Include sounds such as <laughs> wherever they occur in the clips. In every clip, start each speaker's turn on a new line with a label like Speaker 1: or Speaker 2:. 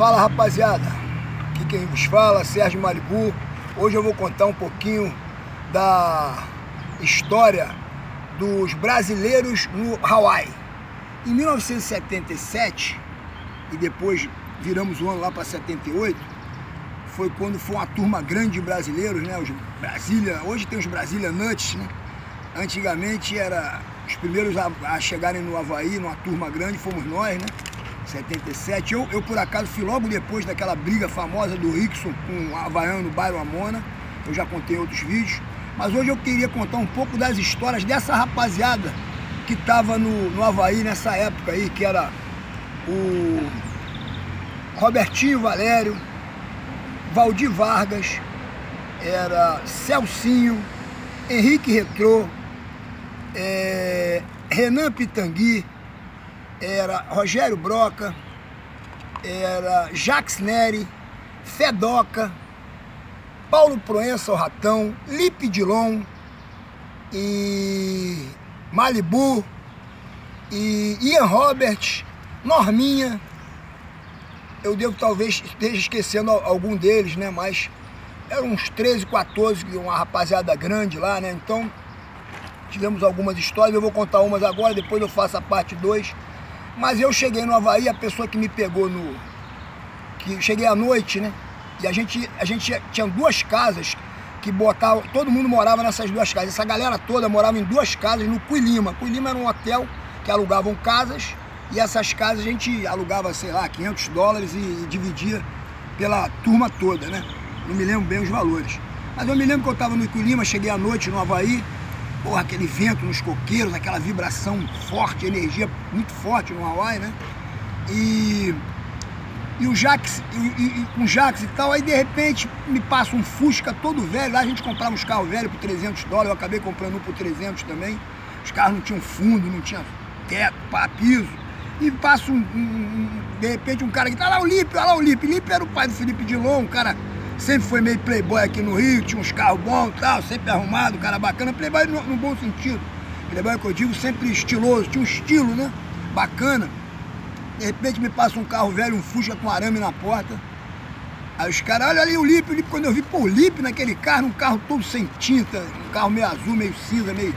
Speaker 1: Fala rapaziada, aqui quem vos fala, Sérgio Malibu. Hoje eu vou contar um pouquinho da história dos brasileiros no Hawaii. Em 1977, e depois viramos o ano lá para 78, foi quando foi uma turma grande de brasileiros, né? Os Brasília, hoje tem os Brasília Nuts, né? Antigamente era os primeiros a, a chegarem no Havaí, numa turma grande, fomos nós, né? 77. Eu, eu, por acaso, fui logo depois daquela briga famosa do Rickson com o Havaiano no bairro Amona. Eu já contei outros vídeos. Mas hoje eu queria contar um pouco das histórias dessa rapaziada que estava no, no Havaí nessa época aí, que era o Robertinho Valério, Valdir Vargas, era Celcinho, Henrique Retrô, é, Renan Pitangui, era Rogério Broca, era Jacques Neri, Fedoca, Paulo Proença, o Ratão, Lipe Dilon e Malibu e Ian Robert, Norminha. Eu devo talvez esteja esquecendo algum deles, né? Mas eram uns 13, 14, uma rapaziada grande lá, né? Então tivemos algumas histórias, eu vou contar umas agora, depois eu faço a parte 2 mas eu cheguei no Havaí, a pessoa que me pegou no. que cheguei à noite, né? E a gente, a gente tinha duas casas que botavam. Todo mundo morava nessas duas casas. Essa galera toda morava em duas casas no Cuilima. Cuilima era um hotel que alugavam casas e essas casas a gente alugava, sei lá, 500 dólares e, e dividia pela turma toda, né? Não me lembro bem os valores. Mas eu me lembro que eu estava no Iculima, cheguei à noite no Havaí, porra, aquele vento nos coqueiros, aquela vibração forte, energia muito forte no Hawaii, né? E, e o Jax, e, e, com o Jax e tal, aí de repente me passa um Fusca todo velho, lá a gente comprava uns carros velhos por 300 dólares, eu acabei comprando um por 300 também, os carros não tinham fundo, não tinha teto, pá, piso, e passa um, um, um, de repente um cara que tá lá o Lipe, olha lá o Lipe, Lipe era o pai do Felipe Dilon, um cara sempre foi meio playboy aqui no Rio, tinha uns carros bons e tal, sempre arrumado, cara bacana. Playboy no, no, bom sentido. Playboy que eu digo, sempre estiloso, tinha um estilo, né? Bacana. De repente me passa um carro velho, um Fusca com arame na porta. Aí os caras, olha ali o Lipe, o quando eu vi, pô, o Lipe naquele carro, um carro todo sem tinta, um carro meio azul, meio cinza, meio.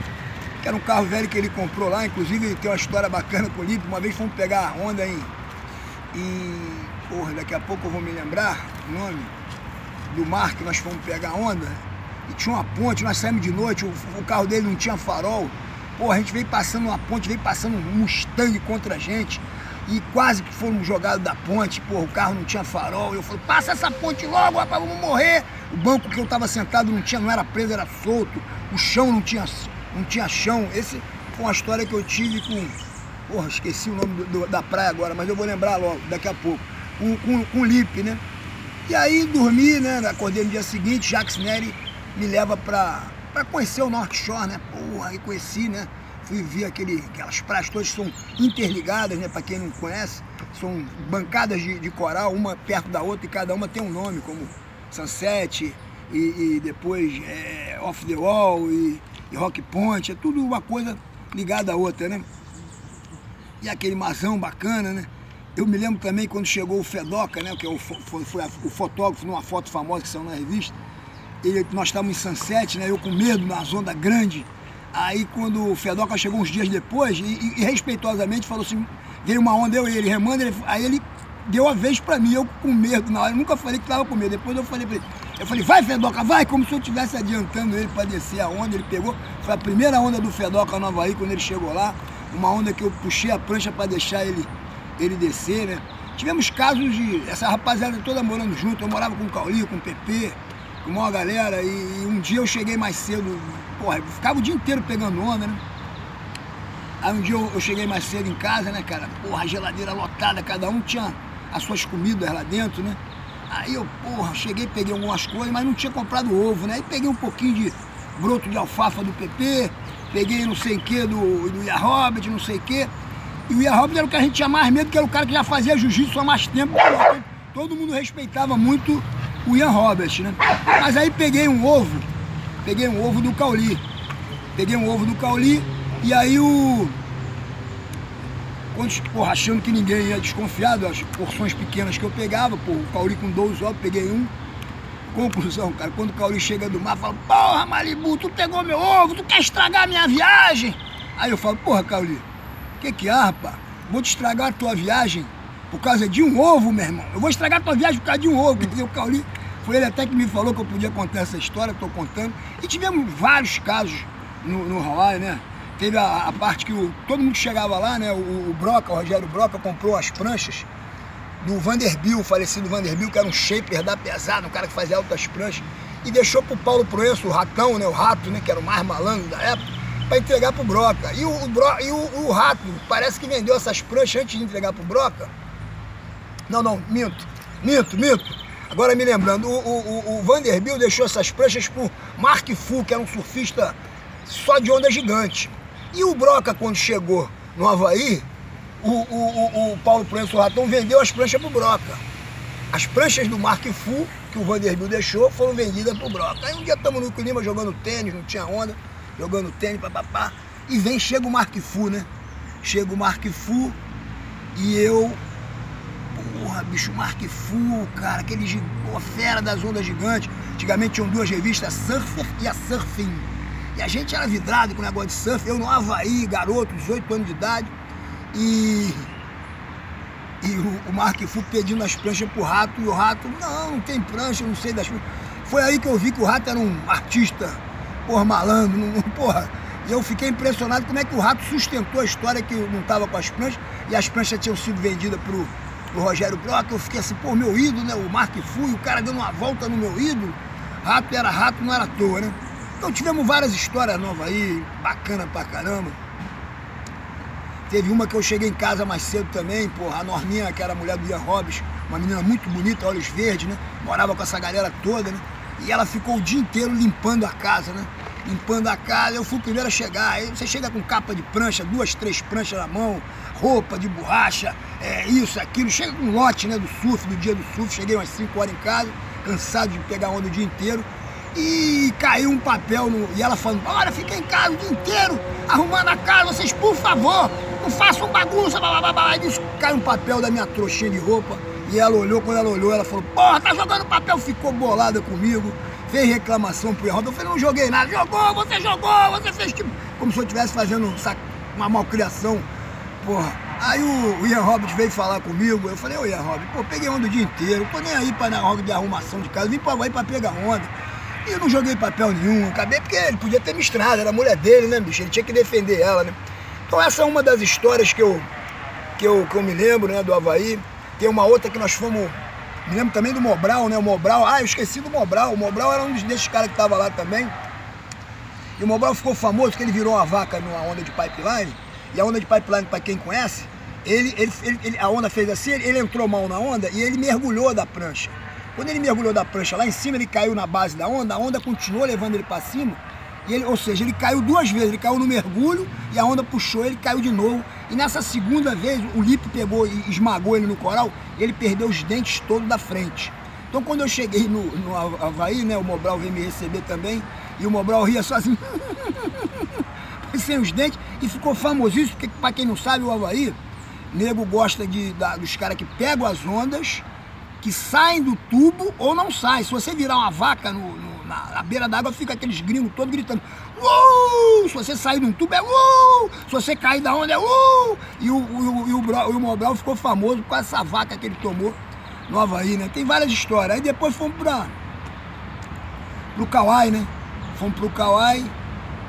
Speaker 1: Que era um carro velho que ele comprou lá, inclusive ele tem uma história bacana com o Lipe. Uma vez fomos pegar a Honda em. em porra, daqui a pouco eu vou me lembrar o nome do mar que nós fomos pegar onda, e tinha uma ponte, nós saímos de noite, o, o carro dele não tinha farol. Pô, a gente veio passando uma ponte, veio passando um Mustang contra a gente. E quase que fomos jogados da ponte, pô, o carro não tinha farol. Eu falei, passa essa ponte logo, rapaz, vamos morrer. O banco que eu tava sentado não tinha, não era preso, era solto. O chão não tinha, não tinha chão. Esse foi uma história que eu tive com. Porra, esqueci o nome do, do, da praia agora, mas eu vou lembrar logo, daqui a pouco. Com, com, com o Lipe, né? E aí dormi, né? Acordei no dia seguinte, Jacques Neri me leva pra, pra conhecer o North Shore, né? Porra, aí conheci, né? Fui ver aquele, aquelas praias todas são interligadas, né? Pra quem não conhece, são bancadas de, de coral, uma perto da outra, e cada uma tem um nome, como Sunset e, e depois é, Off the Wall e, e Rock Point, é tudo uma coisa ligada à outra, né? E aquele masão bacana, né? Eu me lembro também quando chegou o Fedoca, né, que é o, foi, foi o fotógrafo numa foto famosa que saiu na revista. Ele, nós estávamos em Sunset, né, eu com medo, na onda grande. Aí quando o Fedoca chegou uns dias depois, e, e, e respeitosamente falou assim, veio uma onda, eu e ele remando, ele, aí ele deu a vez para mim, eu com medo na hora, eu nunca falei que estava com medo. Depois eu falei para ele, eu falei, vai Fedoca, vai, como se eu estivesse adiantando ele para descer a onda, ele pegou, foi a primeira onda do Fedoca no Havaí quando ele chegou lá, uma onda que eu puxei a prancha para deixar ele ele descer, né? Tivemos casos de essa rapaziada toda morando junto. Eu morava com o Caulinho, com o PP, com uma galera. E, e, um dia eu cheguei mais cedo, porra, ficava o dia inteiro pegando onda, né? Aí um dia eu, eu, cheguei mais cedo em casa, né, cara? Porra, a geladeira lotada, cada um tinha as suas comidas lá dentro, né? Aí eu, porra, cheguei, peguei algumas coisas, mas não tinha comprado ovo, né? Aí peguei um pouquinho de broto de alfafa do PP, peguei não sei o que do, do Ia Robert, não sei o que. E o Ian Robert era o que a gente tinha mais medo, que era o cara que já fazia jiu-jitsu há mais tempo. Todo mundo respeitava muito o Ian Robert, né? Mas aí peguei um ovo, peguei um ovo do Cauli. Peguei um ovo do Cauli e aí o. Quando, porra, achando que ninguém ia desconfiado, as porções pequenas que eu pegava, pô, o Cauri com 12 ovos, peguei um. Conclusão, cara, quando o Cauri chega do mar, fala, porra, Malibu, tu pegou meu ovo, tu quer estragar a minha viagem? Aí eu falo, porra, Cauri, o que que há, rapaz? Vou te estragar a tua viagem por causa de um ovo, meu irmão. Eu vou estragar a tua viagem por causa de um ovo. Quer dizer, o Cauri, foi ele até que me falou que eu podia contar essa história, estou contando. E tivemos vários casos no, no Hawaii, né? Teve a, a parte que o, todo mundo chegava lá, né? O, o Broca, o Rogério Broca, comprou as pranchas do Vanderbilt, o falecido Vanderbilt, que era um shaper da pesada, um cara que fazia altas pranchas, e deixou pro Paulo Proenço, o ratão, né? O rato, né? Que era o mais malandro da época, para entregar pro Broca. E, o, o, e o, o rato parece que vendeu essas pranchas antes de entregar pro Broca. Não, não, minto, minto, minto. Agora me lembrando, o, o, o Vanderbilt deixou essas pranchas pro Mark Fu, que era um surfista só de onda gigante. E o Broca, quando chegou no Havaí, o, o, o, o Paulo Proenço Ratão vendeu as pranchas pro Broca. As pranchas do Mark Fu, que o Vanderbilt deixou, foram vendidas pro Broca. Aí um dia estamos no clima jogando tênis, não tinha onda, jogando tênis, papapá. E vem, chega o Mark Fu, né? Chega o Mark Fu e eu. Porra, bicho, Mark Fu, cara, aquele porra, fera das ondas gigantes. Antigamente tinham duas revistas, a Surfer e a Surfing. E a gente era vidrado com o negócio de surf, eu no Havaí, garoto, 18 anos de idade. E, e o, o Mark Fu pedindo as pranchas pro rato, e o rato, não, não tem prancha, não sei das pranchas. Foi aí que eu vi que o rato era um artista, porra, malandro, não, porra. E eu fiquei impressionado como é que o rato sustentou a história que não tava com as pranchas, e as pranchas tinham sido vendidas pro, pro Rogério Brock. Eu fiquei assim, pô, meu ídolo, né? O Mark Fu, e o cara dando uma volta no meu ídolo. Rato era rato, não era à toa, né? Então tivemos várias histórias novas aí, bacana pra caramba. Teve uma que eu cheguei em casa mais cedo também, porra, a Norminha, que era a mulher do Ian Hobbs, uma menina muito bonita, olhos verdes, né? Morava com essa galera toda, né? E ela ficou o dia inteiro limpando a casa, né? Limpando a casa, eu fui o primeiro a chegar. Aí você chega com capa de prancha, duas, três pranchas na mão, roupa de borracha, é, isso, aquilo. Chega com um lote, né, do surf, do dia do surf. Cheguei umas 5 horas em casa, cansado de pegar onda o dia inteiro e caiu um papel no, e ela falando, olha, fiquei em casa o dia inteiro, arrumando a casa, vocês por favor, não façam bagunça, blá, blá, blá. Aí disse, caiu um papel da minha trouxinha de roupa, e ela olhou, quando ela olhou, ela falou, porra, tá jogando papel, ficou bolada comigo, fez reclamação pro Errado, eu falei, não joguei nada, jogou, você jogou, você fez tipo, como se eu estivesse fazendo uma malcriação, porra. Aí o, Ian Roberts veio falar comigo, eu falei, ô Ian Roberts, pô, peguei onda o dia inteiro, tô nem aí pra na hora de arrumação de casa, vim pra Havaí pra pegar onda. E eu não joguei papel nenhum, acabei porque ele podia ter me estrado, era a mulher dele, né, bicho? Ele tinha que defender ela, né? Então essa é uma das histórias que eu, que eu, que eu me lembro, né, do Havaí. Tem uma outra que nós fomos. Me lembro também do Mobral, né? O Mobral. Ah, eu esqueci do Mobral. O Mobral era um desses caras que tava lá também. E o Mobral ficou famoso porque ele virou uma vaca numa onda de pipeline. E a onda de pipeline, para quem conhece, ele, ele, ele, a onda fez assim, ele, ele entrou mal na onda e ele mergulhou da prancha. Quando ele mergulhou da prancha lá em cima, ele caiu na base da onda, a onda continuou levando ele para cima. Ele, ou seja, ele caiu duas vezes, ele caiu no mergulho e a onda puxou, ele caiu de novo. E nessa segunda vez, o Lipe pegou e esmagou ele no coral ele perdeu os dentes todos da frente. Então quando eu cheguei no, no Havaí, né, o Mobral veio me receber também, e o Mobral ria sozinho, <laughs> sem os dentes, e ficou famosíssimo, porque para quem não sabe, o Havaí, nego gosta de, da, dos caras que pegam as ondas que saem do tubo ou não saem. Se você virar uma vaca no, no, na, na, beira d'água, fica aqueles gringos todos gritando. Uh! Se você sair de um tubo é uh! Se você cair da onda é uh! E o, o, o, o, o Mobral ficou famoso com essa vaca que ele tomou no Havaí, né? Tem várias histórias. Aí depois fomos para pro Kauai, né? Fomos pro Kauai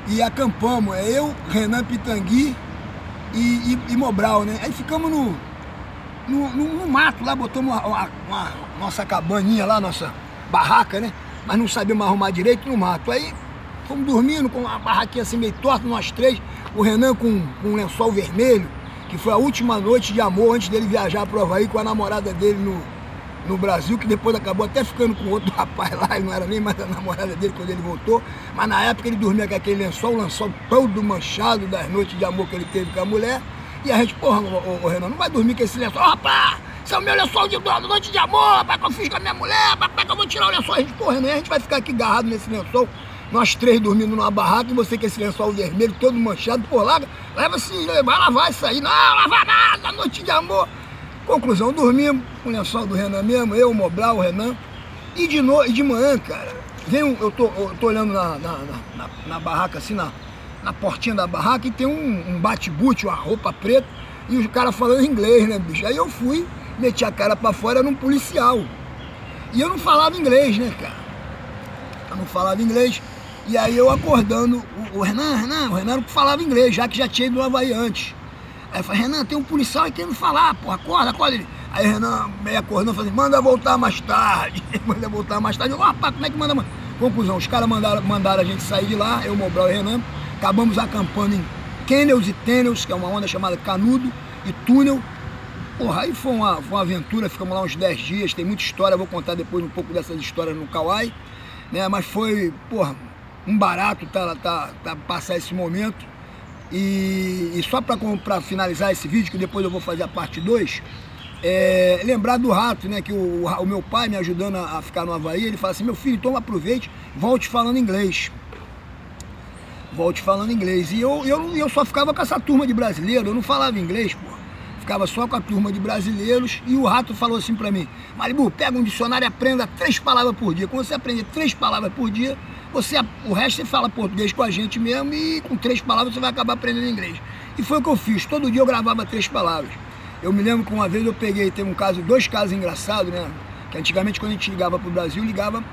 Speaker 1: e acampamos. É eu, Renan Pitangui e, e, e Mobral, né? Aí ficamos no no, no, no mato, lá botamos uma, uma, nossa cabaninha lá, nossa barraca, né? Mas não sabíamos arrumar direito no mato. Aí fomos dormindo com uma barraquinha assim meio torta, nós três, o Renan com, com um lençol vermelho, que foi a última noite de amor antes dele viajar para o Havaí com a namorada dele no, no Brasil, que depois acabou até ficando com outro <laughs> rapaz lá, ele não era nem mais a namorada dele quando ele voltou, mas na época ele dormia com aquele lençol, o lençol todo manchado das noites de amor que ele teve com a mulher. E a gente, porra, ô, ô, Renan, não vai dormir com esse lençol. Rapaz, é o meu lençol de noite de amor, rapaz, que eu fiz com a minha mulher, rapaz, que eu vou tirar o lençol. A gente, porra, Renan, a gente vai ficar aqui agarrado nesse lençol. nós três dormindo numa barraca e você com esse lençol vermelho todo manchado, por lá, leva assim, vai lavar isso aí. Não, lavar nada, noite de amor. Conclusão, dormimos com o lençol do Renan mesmo, eu, o Mobral, o Renan. E de, no, e de manhã, cara, vem um, eu, tô, eu tô olhando na, na, na, na, barraca, assim, na, na portinha da barraca, e tem um, um bate-boot, uma roupa preta, e os caras falando inglês, né, bicho? Aí eu fui, meti a cara pra fora, era um policial. E eu não falava inglês, né, cara? Eu não falava inglês. E aí eu acordando, o, o Renan, Renan, o Renan falava inglês, já que já tinha ido no Havaí antes. Aí eu falei, Renan, tem um policial aí querendo falar, pô, acorda, acorda ele. Aí o Renan meio acordando, falei, manda voltar mais tarde. <laughs> manda voltar mais tarde. Eu, rapaz, como é que manda? Conclusão, os caras mandaram, mandaram a gente sair de lá, eu, Mobral e Renan. Acabamos acampando em Kennels e Tennels, que é uma onda chamada Canudo e Túnel. Porra, aí foi uma, foi uma aventura, ficamos lá uns 10 dias, tem muita história, vou contar depois um pouco dessas histórias no Kauai. Né? Mas foi, porra, um barato tá, tá, tá passar esse momento. E, e só para finalizar esse vídeo, que depois eu vou fazer a parte 2, é, lembrar do rato, né? Que o, o meu pai me ajudando a, a, ficar no Havaí, ele fala assim, meu filho, toma aproveite, volte falando inglês. Volte falando inglês. E eu, eu, eu só ficava com essa turma de brasileiro, eu não falava inglês, pô. Ficava só com a turma de brasileiros e o rato falou assim para mim, Maribu, pega um dicionário e aprenda três palavras por dia. Quando você aprender três palavras por dia, você, o resto você fala português com a gente mesmo e com três palavras você vai acabar aprendendo inglês. E foi o que eu fiz. Todo dia eu gravava três palavras. Eu me lembro que uma vez eu peguei, teve um caso, dois casos engraçados, né? Que antigamente quando a gente ligava para o Brasil, ligava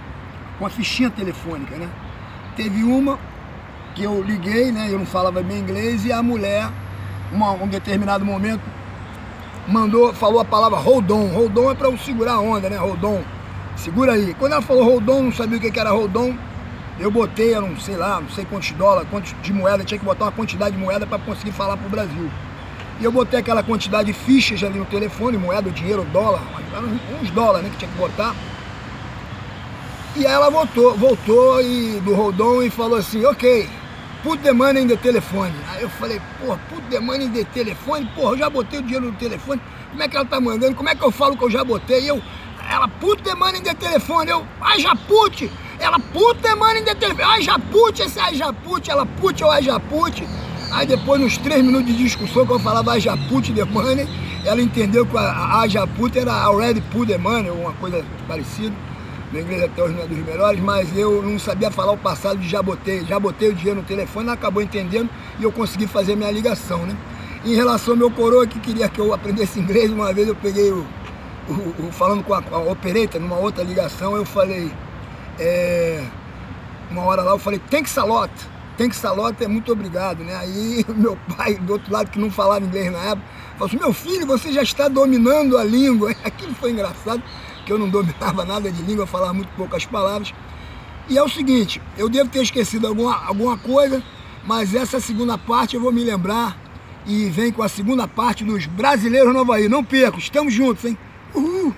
Speaker 1: com a fichinha telefônica, né? Teve uma que eu liguei, né? Eu não falava bem inglês e a mulher, uma, um determinado momento, mandou, falou a palavra hold on. Hold on é para eu segurar a onda, né? Hold on. Segura aí. Quando ela falou hold on, não sabia o que era hold on. Eu botei, não sei lá, não sei quantos dólares, quantos de moeda, tinha que botar uma quantidade de moeda para conseguir falar para o Brasil. E eu botei aquela quantidade de fichas ali no telefone, moeda, dinheiro, dólar, uns dólares né, que tinha que botar. E aí ela voltou, voltou e, do Rodon e falou assim, ok, put the money in the telefone. Aí eu falei, porra, put the money in the telefone, porra, eu já botei o dinheiro no telefone, como é que ela tá mandando, como é que eu falo que eu já botei? E eu, ela, put the money in the telefone, eu, ai já put, ela, put the money in the telefone, ai já put, esse ai já put, ela put ou ai já put. Aí depois, nos três minutos de discussão, que eu falava Ajaput the money, ela entendeu que a Ajaput era already put the money, ou uma coisa parecida. No inglês até hoje não é dos melhores, mas eu não sabia falar o passado de já botei. Já botei o dinheiro no telefone, acabou entendendo e eu consegui fazer minha ligação, né? Em relação ao meu coroa que queria que eu aprendesse inglês, uma vez eu peguei o, o, o falando com a, a operator numa outra ligação, eu falei, é, uma hora lá eu falei, thanks a lot tem que salota é muito obrigado, né? Aí <laughs> meu pai, do outro lado, que não falava inglês na época, falou assim, meu filho, você já está dominando a língua. <laughs> Aquilo foi engraçado, que eu não dominava <laughs> nada de língua, falava muito poucas palavras. E é o seguinte, eu devo ter esquecido alguma, alguma coisa, mas essa segunda parte eu vou me lembrar e vem com a segunda parte dos Brasileiros Nova Havaí. Não perco, estamos juntos, hein? Uhul!